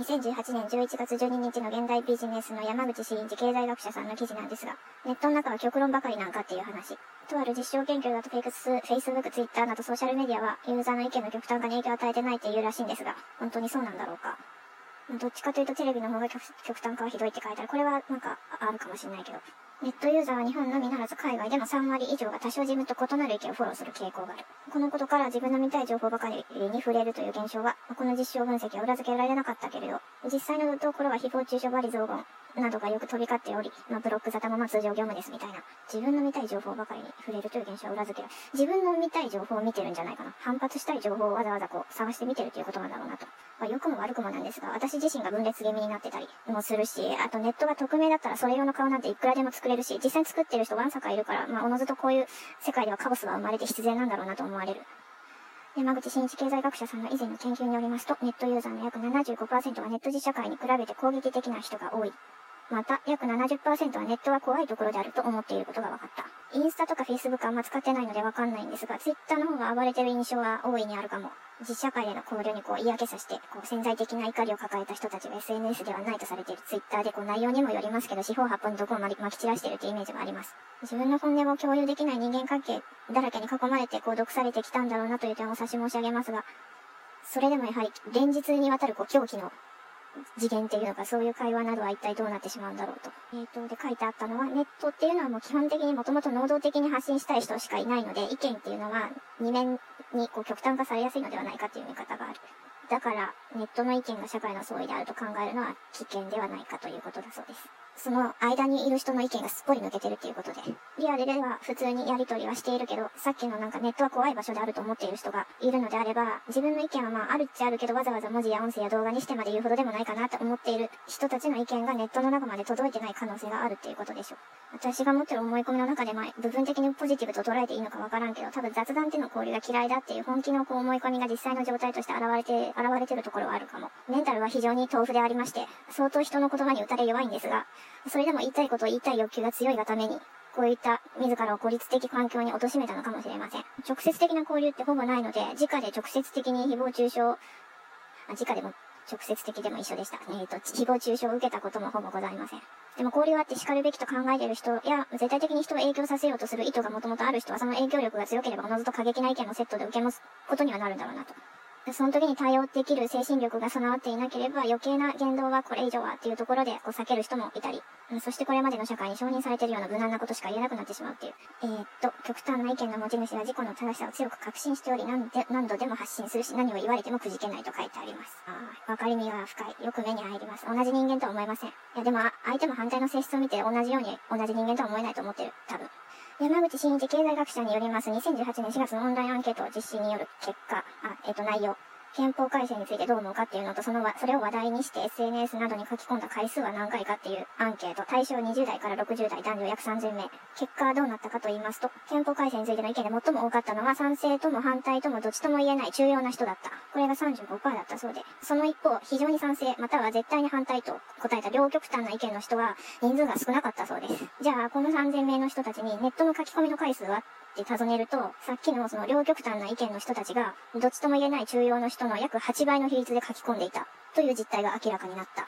2018年11月12日の現代ビジネスの山口真一経済学者さんの記事なんですが、ネットの中は極論ばかりなんかっていう話。とある実証研究だとフェイクス、Facebook、Twitter などソーシャルメディアはユーザーの意見の極端化に影響を与えてないっていうらしいんですが、本当にそうなんだろうか。どっちかというとテレビの方が極端化はひどいって書いてある。これはなんかあるかもしれないけど。ネットユーザーは日本のみならず海外でも3割以上が多少自分と異なる意見をフォローする傾向がある。このことから自分の見たい情報ばかりに触れるという現象は、この実証分析は裏付けられなかったけれど、実際のところは誹謗中傷バリ増言などがよく飛び交っており、まあ、ブロック沙汰もま通常業務ですみたいな、自分の見たい情報ばかりに触れるという現象を裏付ける。自分の見たい情報を見てるんじゃないかな。反発したい情報をわざわざこう探して見てるということなんだろうなと。まあ、良くも悪くもなんですが、私自身が分裂気味になってたりもするし、あとネットが匿名だったらそれ用の顔なんていくらでも作れるし、実際作ってる人わんさかいるから、まあ、おのずとこういう世界ではカオスが生まれて必然なんだろうなと思われる。山口真一経済学者さんの以前の研究によりますと、ネットユーザーの約75%はネット自社会に比べて攻撃的な人が多い。また、約70%はネットは怖いところであると思っていることが分かった。インスタとか Facebook あんま使ってないのでわかんないんですが、Twitter の方が暴れてる印象は大いにあるかも。実社会での交流にこう嫌気さして、こう潜在的な怒りを抱えた人たちが SNS ではないとされている Twitter でこう内容にもよりますけど、四方八方に毒をまき散らしているというイメージがあります。自分の本音を共有できない人間関係だらけに囲まれてこう毒されてきたんだろうなという点をお察し申し上げますが、それでもやはり連日にわたるこう狂気の次元っていうのか、そういう会話などは一体どうなってしまうんだろうと。えっ、ー、と、で書いてあったのは、ネットっていうのはもう基本的にもともと能動的に発信したい人しかいないので、意見っていうのは二面にこう極端化されやすいのではないかという見方がある。だから、ネットの意見が社会の相違であると考えるのは危険ではないかということだそうです。その間にいる人の意見がすっぽり抜けてるっていうことで、リアルでは普通にやりとりはしているけど、さっきのなんかネットは怖い場所であると思っている人がいるのであれば、自分の意見はまああるっちゃあるけど、わざわざ文字や音声や動画にしてまで言うほどでもないかなと思っている人たちの意見がネットの中まで届いてない可能性があるっていうことでしょう。私が持ってる思い込みの中で、まあ、部分的にポジティブと捉えていいのかわからんけど、多分雑談での交流が嫌いだっていう本気のこう思い込みが実際の状態として現れて、現れてるところはあるかも。メンタルは非常に豆腐でありまして、相当人の言葉に打たれ弱いんですが、それでも言いたいことを言いたい欲求が強いがために、こういった自らを孤立的環境に貶めたのかもしれません。直接的な交流ってほぼないので、直で直接的に誹謗中傷、あ直でも直接的でも一緒でした。えっ、ー、と、誹謗中傷を受けたこともほぼございません。でも交流あって叱るべきと考えている人や、絶対的に人を影響させようとする意図がもともとある人は、その影響力が強ければおのずと過激な意見のセットで受け持つことにはなるんだろうなと。その時に対応できる精神力が備わっていなければ余計な言動はこれ以上はっていうところでこう避ける人もいたり、そしてこれまでの社会に承認されているような無難なことしか言えなくなってしまうっていう。えー、っと、極端な意見の持ち主は自己の正しさを強く確信しており何で何度でも発信するし何を言われてもくじけないと書いてあります。あ、わかりみが深い。よく目に入ります。同じ人間とは思えません。いやでも相手も反対の性質を見て同じように同じ人間とは思えないと思ってる。多分。山口真一経済学者によります2018年4月のオンラインアンケート実施による結果、あ、えっ、と内容。憲法改正についてどう思うかっていうのと、そのそれを話題にして SNS などに書き込んだ回数は何回かっていうアンケート、対象20代から60代男女約3000名。結果はどうなったかと言いますと、憲法改正についての意見で最も多かったのは賛成とも反対ともどっちとも言えない重要な人だった。これが35%だったそうで、その一方、非常に賛成、または絶対に反対と答えた両極端な意見の人は人数が少なかったそうです。じゃあ、この3000名の人たちにネットの書き込みの回数はって尋ねると、さっきのその両極端な意見の人たちが、どっちとも言えない中庸の人の約8倍の比率で書き込んでいた、という実態が明らかになった。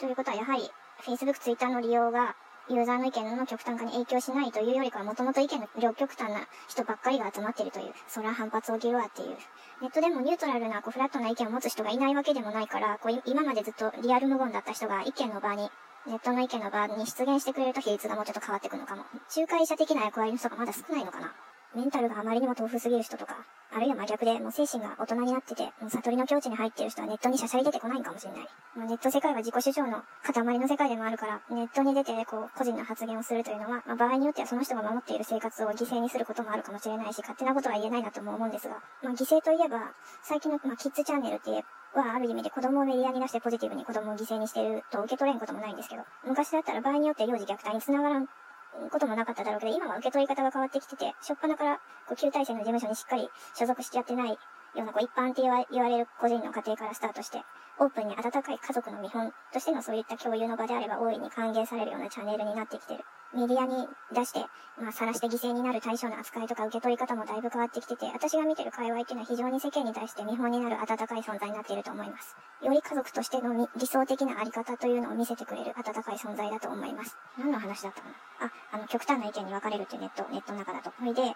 ということはやはり、Facebook、Twitter の利用が、ユーザーの意見の極端化に影響しないというよりかは、もともと意見の両極端な人ばっかりが集まっているという、それは反発を起きるわっていう。ネットでもニュートラルなこうフラットな意見を持つ人がいないわけでもないから、こう今までずっとリアル無言だった人が意見の場にネットの意見の場に出現してくれると比率がもうちょっと変わってくるのかも。仲介者的な役割の人がまだ少ないのかな。メンタルがあまりにも豆腐すぎる人とか、あるいは真逆で、もう精神が大人になってて、もう悟りの境地に入ってる人はネットにしゃしゃり出てこないかもしれない。まあ、ネット世界は自己主張の塊の世界でもあるから、ネットに出て、こう、個人の発言をするというのは、まあ、場合によってはその人が守っている生活を犠牲にすることもあるかもしれないし、勝手なことは言えないなとも思うんですが、まあ、犠牲といえば、最近の、まあ、キッズチャンネルっていうはある意味で子供をメディアに出してポジティブに子供を犠牲にしてると受け取れんこともないんですけど、昔だったら場合によって幼児虐待に繋がらんこともなかっただろうけど、今は受け取り方が変わってきてて、初っ端からこう旧体制の事務所にしっかり所属してやってないようなこう一般って言われる個人の家庭からスタートして、オープンに温かい家族の見本としてのそういった共有の場であれば大いに歓迎されるようなチャンネルになってきてる。メディアに出して、まあ、晒して犠牲になる対象の扱いとか受け取り方もだいぶ変わってきてて、私が見てる界隈っていうのは非常に世間に対して見本になる温かい存在になっていると思います。より家族としての理想的なあり方というのを見せてくれる温かい存在だと思います。何の話だったのあ、あの、極端な意見に分かれるってネット、ネットの中だと。ほいで、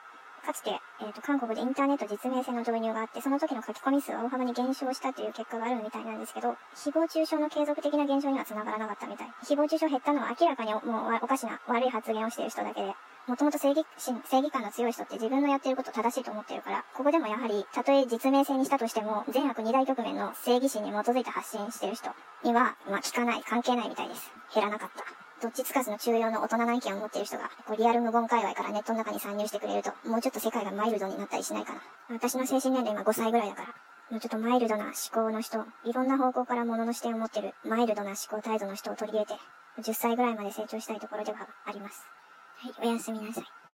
かつて、えっ、ー、と、韓国でインターネット実名制の導入があって、その時の書き込み数は大幅に減少したという結果があるみたいなんですけど、誹謗中傷の継続的な減少には繋がらなかったみたい。誹謗中傷減ったのは明らかにもうおかしな悪い発言をしている人だけで、もともと正義心、正義感の強い人って自分のやってること正しいと思ってるから、ここでもやはり、たとえ実名制にしたとしても、善悪二大局面の正義心に基づいて発信してる人には、まあ聞かない、関係ないみたいです。減らなかった。どっちつかずの中庸の大人な意見を持っている人が、こうリアル無言界隈からネットの中に参入してくれると、もうちょっと世界がマイルドになったりしないかな。私の精神年齢今5歳ぐらいだから、もうちょっとマイルドな思考の人、いろんな方向から物の視点を持ってるマイルドな思考態度の人を取り入れて、10歳ぐらいまで成長したいところではあります。はい、おやすみなさい。